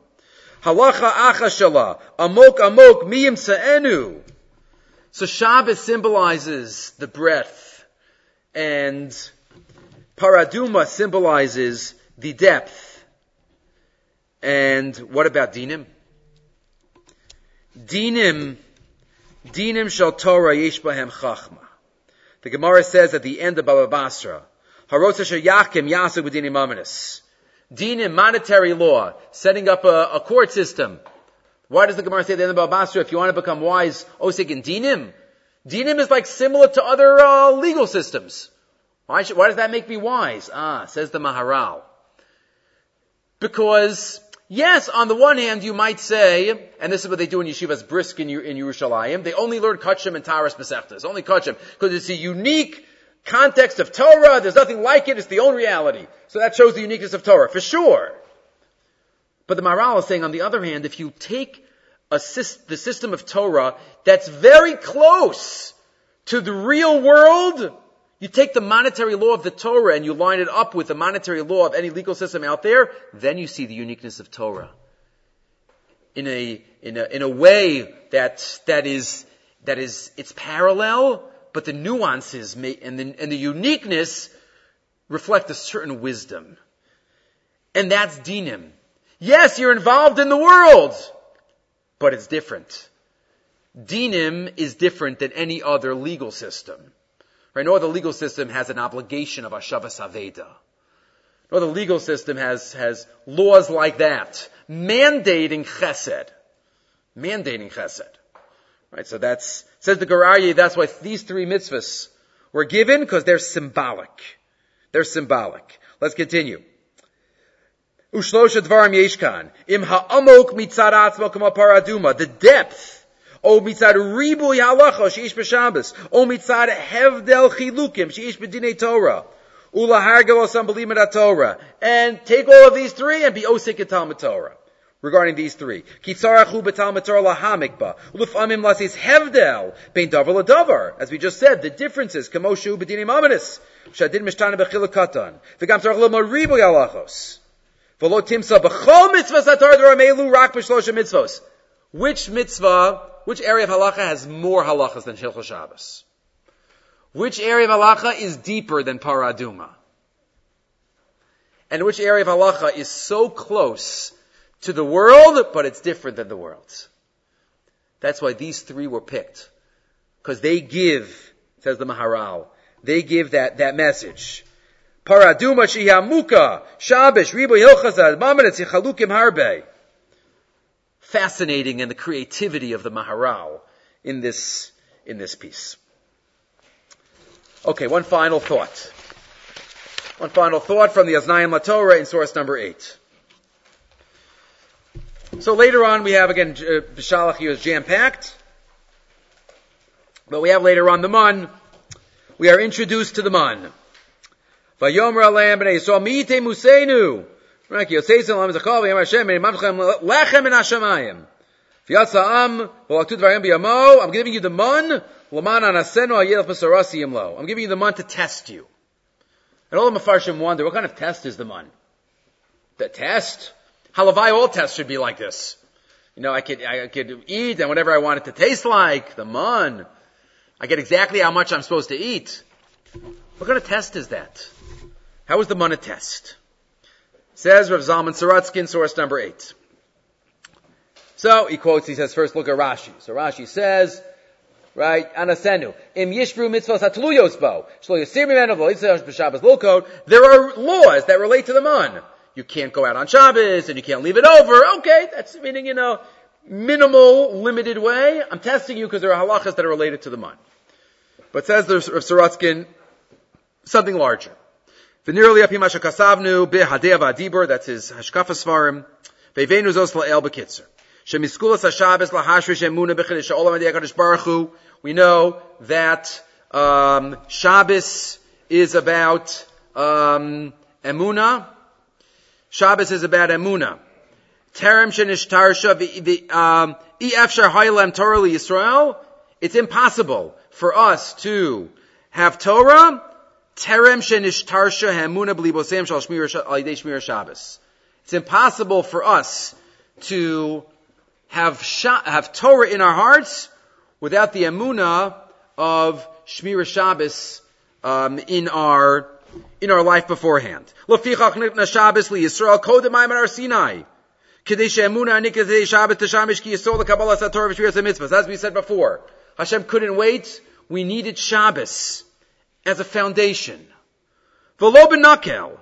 Halacha achashala, amok amok miyim sa'enu. So Shabbos symbolizes the breadth, and Paraduma symbolizes the depth. And what about Dinim? Dinim, Dinim shal Torah yesh bahem chachma. The Gemara says at the end of Baba Basra, Harotza Yakim Yasu B'dinim Amanis. Dinim, monetary law, setting up a, a, court system. Why does the Gemara say at the end of Baba Basra, if you want to become wise, Osik in Dinim? Dinim is like similar to other uh, legal systems. Why, should, why does that make me wise? Ah, says the Maharal. Because Yes, on the one hand, you might say, and this is what they do in yeshivas brisk in, in Yerushalayim, they only learn Kachim and Taras Masechtas, only Kachim, because it's a unique context of Torah, there's nothing like it, it's the own reality. So that shows the uniqueness of Torah, for sure. But the Maharal is saying, on the other hand, if you take the system of Torah that's very close to the real world, you take the monetary law of the Torah and you line it up with the monetary law of any legal system out there, then you see the uniqueness of Torah. In a, in a, in a way that, that is, that is, it's parallel, but the nuances may, and the, and the uniqueness reflect a certain wisdom. And that's dinim. Yes, you're involved in the world, but it's different. Dinim is different than any other legal system. Right? No other legal system has an obligation of Ashavas Aveda. No other legal system has, has laws like that. Mandating chesed. Mandating chesed. Right? So that's, says the Gur Aryeh, that's why these three mitzvahs were given, because they're symbolic. They're symbolic. Let's continue. Ushlosha dvarim yeshkan. Im ha'amok kama paraduma. The depth O mitzad ribuy halacha sheish b'Shabbos. O mitzad hevdel chilukim sheish b'dinei Torah. Ula hargel osam b'limat Torah. And take all of these three and be osik Talmud Torah. Regarding these three. Kitzarachu b'Talmud Torah lahamikba. Ulufamim lasis hevdel. Bein davar ladavar. As we just said, the differences. Kamoshu b'dinei mamanis. Shadin mishtana b'chilakatan. V'gam tzarach lomar ribuy halachos. V'lo timsa b'chol mitzvahs atar d'ramelu rak b'shlosha mitzvahs. Which mitzvah which area of halacha has more halachas than Hilchot Shabbos? Which area of halacha is deeper than Paraduma? And which area of halacha is so close to the world, but it's different than the world? That's why these three were picked. Because they give, says the Maharal, they give that, that message. Paraduma shihamuka, Shabbos, ribu hilchazad, mamanet yichalukim harbe fascinating and the creativity of the Maharal in this, in this piece. Okay, one final thought. One final thought from the Aznayim LaTorah in source number eight. So later on we have again, uh, Beshalach here is jam-packed. But we have later on the man. We are introduced to the man. Vayomer alayim b'nei musenu. Right, Yoseisim Lam Zachal V'yam Hashem Mamchem Lechem in Hashemayim. V'yatza Am V'laktu Dvarayim B'yamo I'm giving you the mun L'man Anasenu Ayel Pesarasi Lo I'm giving you the mun to test you. And all the Mefarshim wonder, what kind of test is the mun? The test? Halavai, all tests should be like this. You know, I could, I could eat and whatever I want it to taste like, the mun. I get exactly how much I'm supposed to eat. What kind of test is that? How is the mun a test? Says Rav Zalman Sorotzkin, source number eight. So he quotes, he says, first look at Rashi. So Rashi says, right, Anasenu, im yishbru lulkod, there are laws that relate to the man. You can't go out on Shabbos, and you can't leave it over. Okay, that's meaning, you know, minimal, limited way. I'm testing you because there are halachas that are related to the man. But says the Rav Sorotzkin, something larger. V'nirli api masha kasavnu that's his hashkafa svarim. Ve'venu zos la'el b'kitzer. Shemiskulas lahashrish emuna b'chidish Baruch Hu. We know that um, Shabbos is about um, emuna. Shabbos is about emuna. Terem shenishtarsha um, efshar haylem Torah. It's impossible for us to have Torah It's impossible for us to have have Torah in our hearts without the emuna of Shmir Shabbos um, in our in our life beforehand. Nitna Shabbos li Yisrael kodem ayman ar Sinai. As we said before, Hashem couldn't wait. We needed Shabbos as a foundation. V'lo b'nakel.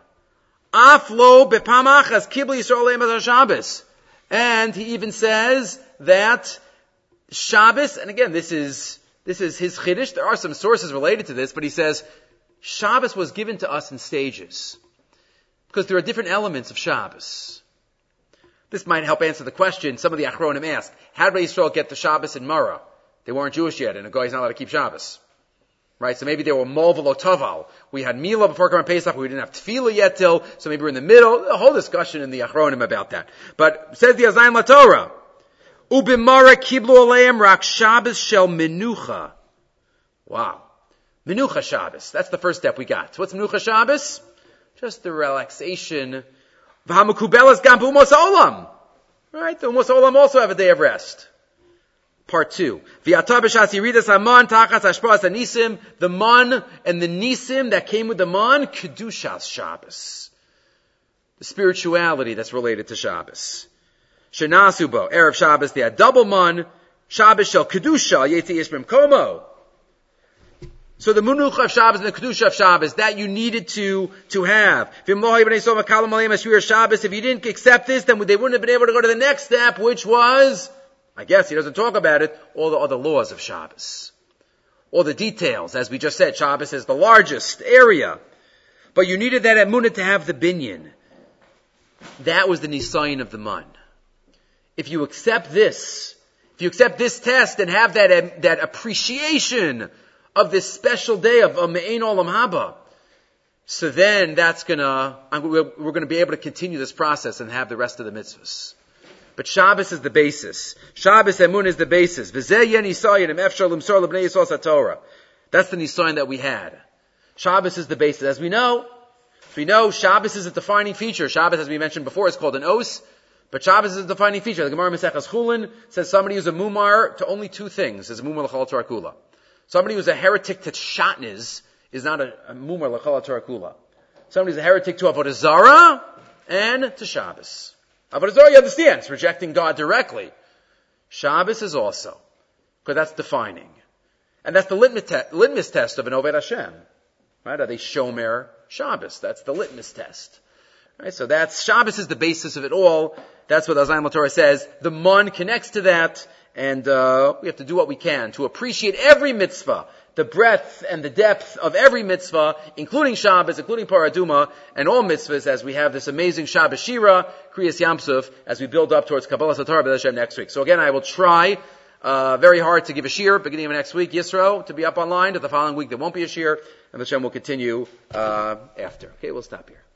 Af lo bepamach as kibli Yisrael Shabbos. And he even says that Shabbos, and again, this is, this is his chiddush. There are some sources related to this, but he says Shabbos was given to us in stages. Because there are different elements of Shabbos. This might help answer the question some of the Achronim ask. How did Israel get the Shabbos in Mara? They weren't Jewish yet, and a guy is not allowed to keep Shabbos. Right? So maybe they were Molval Toval. We had Mila before Karban Pesach, we didn't have Tefillah yet till, so maybe we're in the middle. A whole discussion in the Achronim about that. But says the Aznayim La Torah, Ubimara kiblu aleim rak Shabbos shel menucha. Wow. Menucha Shabbos. That's the first step we got. What's Menucha Shabbos? Just the relaxation. V'hamakubelas gam olam. Right? The umos olam also have a day of rest. Part two. The man and the nisim that came with the man, kedushas Shabbos. The spirituality that's related to Shabbos. Shenasubo, Erev Shabbos, had double man, Shabbos shel kedusha, yeti ishbim komo. So the Munucha of Shabbos and the Kedusha of Shabbos, that you needed to, to have. If you didn't accept this, then they wouldn't have been able to go to the next step, which was, I guess he doesn't talk about it, all the other laws of Shabbos. All the details, as we just said, Shabbos is the largest area. But you needed that Emunah to have the binyan. That was the Nisayan of the Mun. If you accept this, if you accept this test and have that, that appreciation of this special day of um, Me'ain Olam Haba. So then that's gonna, we're gonna be able to continue this process and have the rest of the mitzvahs. But Shabbos is the basis. Shabbos Emun is the basis. That's the Nisayan that we had. Shabbos is the basis. As we know, we know Shabbos is a defining feature. Shabbos, as we mentioned before, is called an os. But Shabbos is a defining feature. The Gemara Maseches Chulin says somebody who's a mumar to only two things. Is a mumar l'chol Kula. Somebody who's a heretic to Shatnez is not a, a mumar l'chol Kula. Somebody who's a heretic to Avodah Zarah and to Shabbos. Avodah Zarah, you understand, it's rejecting God directly. Shabbos is also, because that's defining. And that's the litmus, litmus test of an Oved Hashem. Right? Are they Shomer Shabbos? That's the litmus test. Right? So that's, Shabbos is the basis of it all. That's what Aznayim Torah says. The Mun connects to that, and uh, we have to do what we can to appreciate every mitzvah, the breadth and the depth of every mitzvah, including Shabbos, including Paraduma, and all mitzvahs as we have this amazing Shabbos Shira, Kriyas Yamsuf, as we build up towards Kabbalah Satar B'Hashem next week. So again, I will try uh, very hard to give a shir beginning of next week, Yisro, to be up online. To the following week, there won't be a shir, and Hashem will continue uh, after. Okay, we'll stop here.